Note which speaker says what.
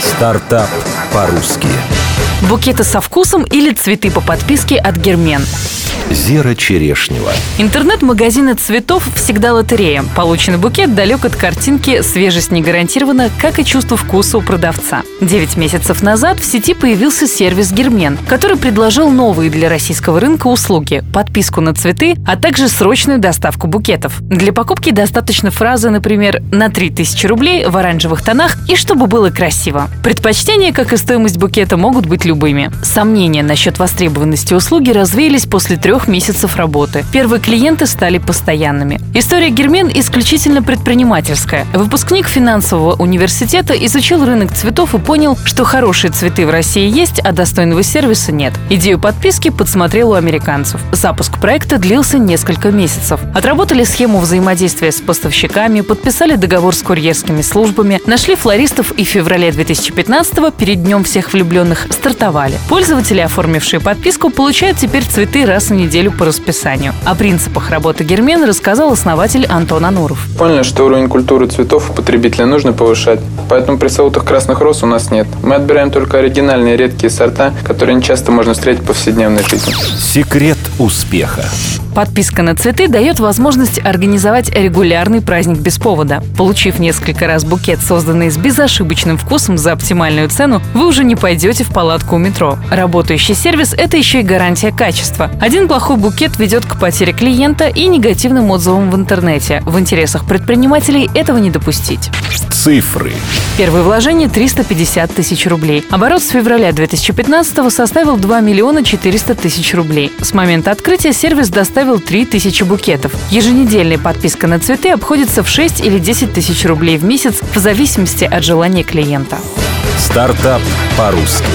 Speaker 1: Стартап по-русски.
Speaker 2: Букеты со вкусом или цветы по подписке от Гермен.
Speaker 1: Зера Черешнева.
Speaker 2: Интернет-магазины цветов всегда лотерея. Полученный букет далек от картинки, свежесть не гарантирована, как и чувство вкуса у продавца. Девять месяцев назад в сети появился сервис Гермен, который предложил новые для российского рынка услуги – подписку на цветы, а также срочную доставку букетов. Для покупки достаточно фразы, например, на 3000 рублей в оранжевых тонах и чтобы было красиво. Предпочтения, как и стоимость букета, могут быть любыми. Сомнения насчет востребованности услуги развеялись после трех месяцев работы. Первые клиенты стали постоянными. История Гермен исключительно предпринимательская. Выпускник финансового университета изучил рынок цветов и понял, что хорошие цветы в России есть, а достойного сервиса нет. Идею подписки подсмотрел у американцев. Запуск проекта длился несколько месяцев. Отработали схему взаимодействия с поставщиками, подписали договор с курьерскими службами, нашли флористов и в феврале 2015 перед Днем всех влюбленных стартовали. Пользователи, оформившие подписку, получают теперь цветы раз в неделю неделю по расписанию. О принципах работы Гермен рассказал основатель Антон Ануров.
Speaker 3: Поняли, что уровень культуры цветов у потребителя нужно повышать, поэтому пресловутых красных роз у нас нет. Мы отбираем только оригинальные редкие сорта, которые не часто можно встретить в повседневной жизни.
Speaker 1: Секрет успеха.
Speaker 2: Подписка на цветы дает возможность организовать регулярный праздник без повода. Получив несколько раз букет, созданный с безошибочным вкусом за оптимальную цену, вы уже не пойдете в палатку у метро. Работающий сервис – это еще и гарантия качества. Один плохой букет ведет к потере клиента и негативным отзывам в интернете. В интересах предпринимателей этого не допустить.
Speaker 1: Цифры.
Speaker 2: Первое вложение 350 тысяч рублей. Оборот с февраля 2015 составил 2 миллиона 400 тысяч рублей. С момента открытия сервис доставил 3 тысячи букетов. Еженедельная подписка на цветы обходится в 6 или 10 тысяч рублей в месяц в зависимости от желания клиента.
Speaker 1: Стартап по-русски.